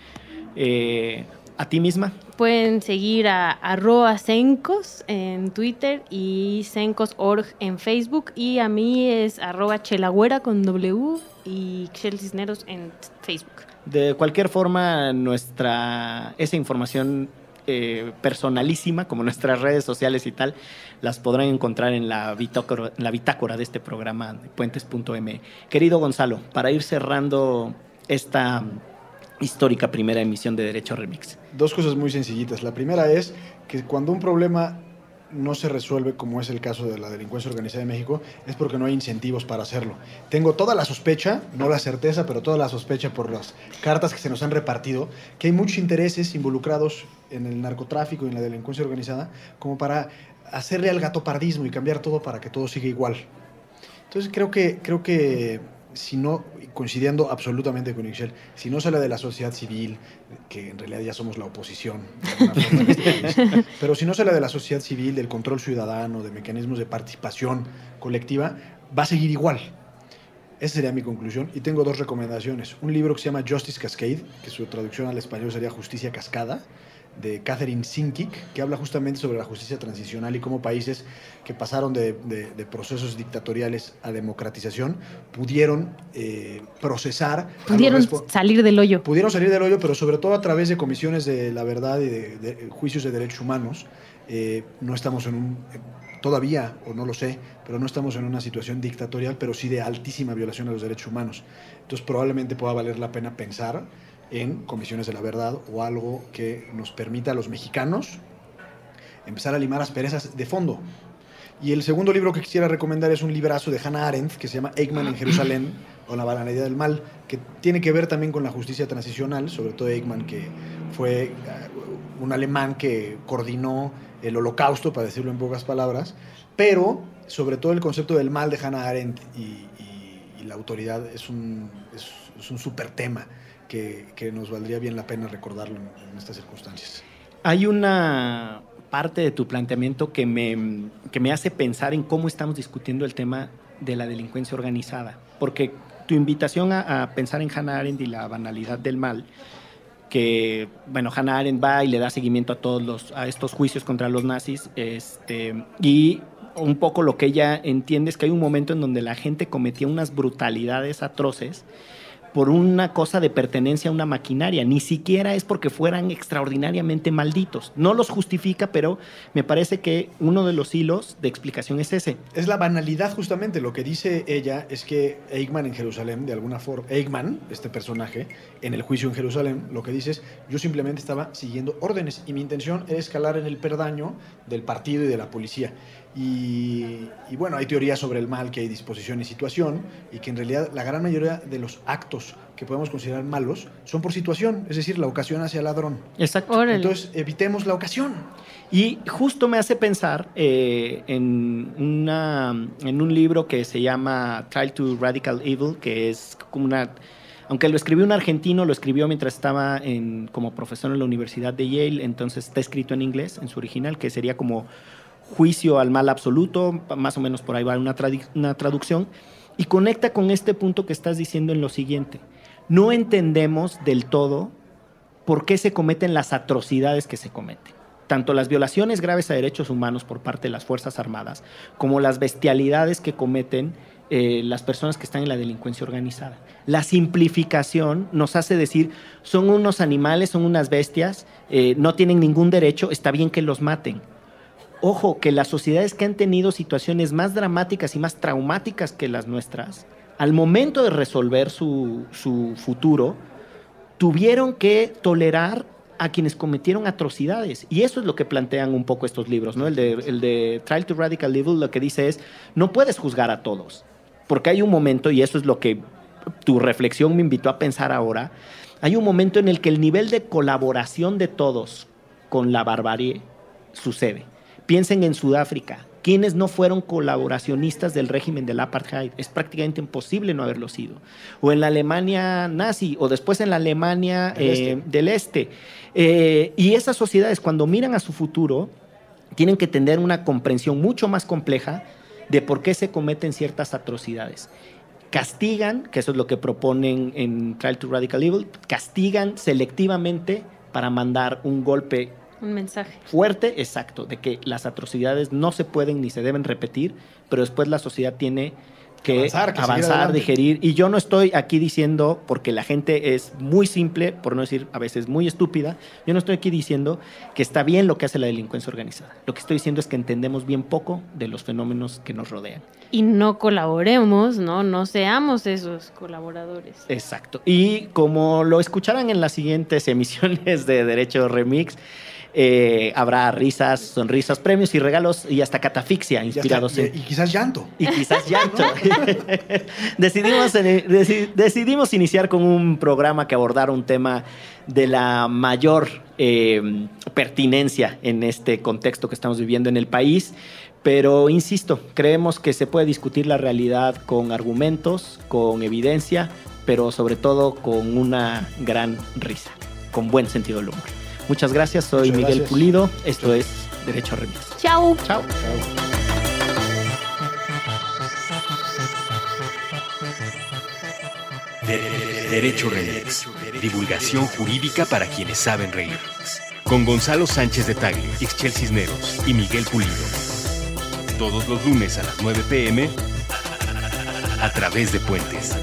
Eh, ¿A ti misma? Pueden seguir a arroba Sencos en Twitter y Sencos.org en Facebook. Y a mí es arroba Chelagüera con W y Chel Cisneros en Facebook. De cualquier forma, nuestra esa información eh, personalísima, como nuestras redes sociales y tal, las podrán encontrar en la bitácora, en la bitácora de este programa de puentes.me. Querido Gonzalo, para ir cerrando esta histórica primera emisión de Derecho Remix? Dos cosas muy sencillitas. La primera es que cuando un problema no se resuelve, como es el caso de la delincuencia organizada de México, es porque no hay incentivos para hacerlo. Tengo toda la sospecha, no la certeza, pero toda la sospecha por las cartas que se nos han repartido, que hay muchos intereses involucrados en el narcotráfico y en la delincuencia organizada, como para hacerle al gatopardismo y cambiar todo para que todo siga igual. Entonces creo que, creo que si no, coincidiendo absolutamente con Ixchel, si no sale de la sociedad civil, que en realidad ya somos la oposición, de este país, pero si no sale de la sociedad civil, del control ciudadano, de mecanismos de participación colectiva, va a seguir igual. Esa sería mi conclusión. Y tengo dos recomendaciones. Un libro que se llama Justice Cascade, que su traducción al español sería Justicia Cascada, de Catherine Sinkic, que habla justamente sobre la justicia transicional y cómo países que pasaron de, de, de procesos dictatoriales a democratización pudieron eh, procesar. Pudieron salir del hoyo. Pudieron salir del hoyo, pero sobre todo a través de comisiones de la verdad y de, de juicios de derechos humanos. Eh, no estamos en un. Todavía, o no lo sé, pero no estamos en una situación dictatorial, pero sí de altísima violación a los derechos humanos. Entonces, probablemente pueda valer la pena pensar en comisiones de la verdad o algo que nos permita a los mexicanos empezar a limar asperezas de fondo. Y el segundo libro que quisiera recomendar es un librazo de Hannah Arendt que se llama Eichmann en Jerusalén o la banalidad del mal, que tiene que ver también con la justicia transicional, sobre todo Eichmann, que fue un alemán que coordinó el holocausto, para decirlo en pocas palabras, pero sobre todo el concepto del mal de Hannah Arendt y, y, y la autoridad es un, es, es un super tema que, nos valdría bien la pena recordarlo en, estas circunstancias. Hay una parte de tu planteamiento que me, que me hace pensar en cómo estamos discutiendo el tema de la delincuencia organizada, porque tu invitación a, pensar en Hannah Arendt y la banalidad del mal, que, bueno, Hannah Arendt va y le da seguimiento a todos los, a estos juicios contra los nazis, este, y un poco lo que ella entiende es que hay un momento en donde la gente cometía unas brutalidades atroces por una cosa de pertenencia a una maquinaria, ni siquiera es porque fueran extraordinariamente malditos. No los justifica, pero me parece que uno de los hilos de explicación es ese. Es la banalidad justamente, lo que dice ella es que Eichmann en Jerusalén, de alguna forma, Eichmann, este personaje, en el juicio en Jerusalén, lo que dice es, yo simplemente estaba siguiendo órdenes y mi intención era escalar en el perdaño del partido y de la policía. Y, bueno, hay teorías sobre el mal, que hay disposición y situación, y que en realidad la gran mayoría de los actos que podemos considerar malos son por situación, es decir, la ocasión hacia el ladrón. Exacto. Entonces, evitemos la ocasión. Y justo me hace pensar eh, en, una, en un libro que se llama Trial to Radical Evil, que es como una... Aunque lo escribió un argentino, lo escribió mientras estaba en, como profesor en la Universidad de Yale, entonces está escrito en inglés, en su original, que sería como juicio al mal absoluto, más o menos por ahí va una, una traducción, y conecta con este punto que estás diciendo en lo siguiente. No entendemos del todo por qué se cometen las atrocidades que se cometen. Tanto las violaciones graves a derechos humanos por parte de las Fuerzas Armadas, como las bestialidades que cometen eh, las personas que están en la delincuencia organizada. La simplificación nos hace decir, son unos animales, son unas bestias, eh, no tienen ningún derecho, está bien que los maten Ojo, que las sociedades que han tenido situaciones más dramáticas y más traumáticas que las nuestras, al momento de resolver su, futuro, tuvieron que tolerar a quienes cometieron atrocidades. Y eso es lo que plantean un poco estos libros, ¿no? El de, el de Trial to Radical Evil lo que dice es, no puedes juzgar a todos, porque hay un momento, y eso es lo que tu reflexión me invitó a pensar ahora, hay un momento en el que el nivel de colaboración de todos con la barbarie sucede. Piensen en Sudáfrica. ¿Quiénes no fueron colaboracionistas del régimen del apartheid? Es prácticamente imposible no haberlo sido. O en la Alemania nazi, o después en la Alemania del este. Eh, este. y esas sociedades, cuando miran a su futuro, tienen que tener una comprensión mucho más compleja de por qué se cometen ciertas atrocidades. Castigan, que eso es lo que proponen en Trial to Radical Evil, castigan selectivamente para mandar un golpe un mensaje. Fuerte, exacto, de que las atrocidades no se pueden ni se deben repetir, pero después la sociedad tiene que avanzar, digerir. Y yo no estoy aquí diciendo, porque la gente es muy simple, por no decir a veces muy estúpida, yo no estoy aquí diciendo que está bien lo que hace la delincuencia organizada. Lo que estoy diciendo es que entendemos bien poco de los fenómenos que nos rodean. Y no colaboremos, ¿no? No seamos esos colaboradores. Exacto. Y como lo escucharán en las siguientes emisiones de Derecho Remix, eh, habrá risas, sonrisas, premios y regalos y hasta catafixia inspirados en... Y quizás llanto. Y quizás llanto. decidimos, decidimos iniciar con un programa que abordara un tema de la mayor eh, pertinencia en este contexto que estamos viviendo en el país. Pero insisto, creemos que se puede discutir la realidad con argumentos, con evidencia, pero sobre todo con una gran risa, con buen sentido del humor. Muchas gracias, soy Miguel Pulido. Esto es Derecho a Remix. Chao. Chao. Derecho Remix. Divulgación jurídica para quienes saben reír. Con Gonzalo Sánchez de Tagle, Ixchel Cisneros y Miguel Pulido. Todos los lunes a las 9 pm a través de Puentes.